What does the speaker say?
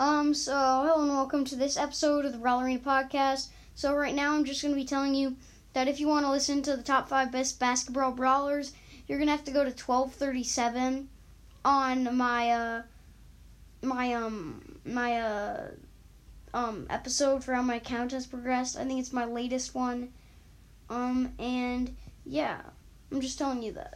Um, so hello and welcome to this episode of the Ballerina Podcast. So right now I'm just gonna be telling you that if you want to listen to the top five best basketball brawlers, you're gonna have to go to 1237 on my uh my um my uh um episode for how my account has progressed. I think it's my latest one. Um and yeah, I'm just telling you that.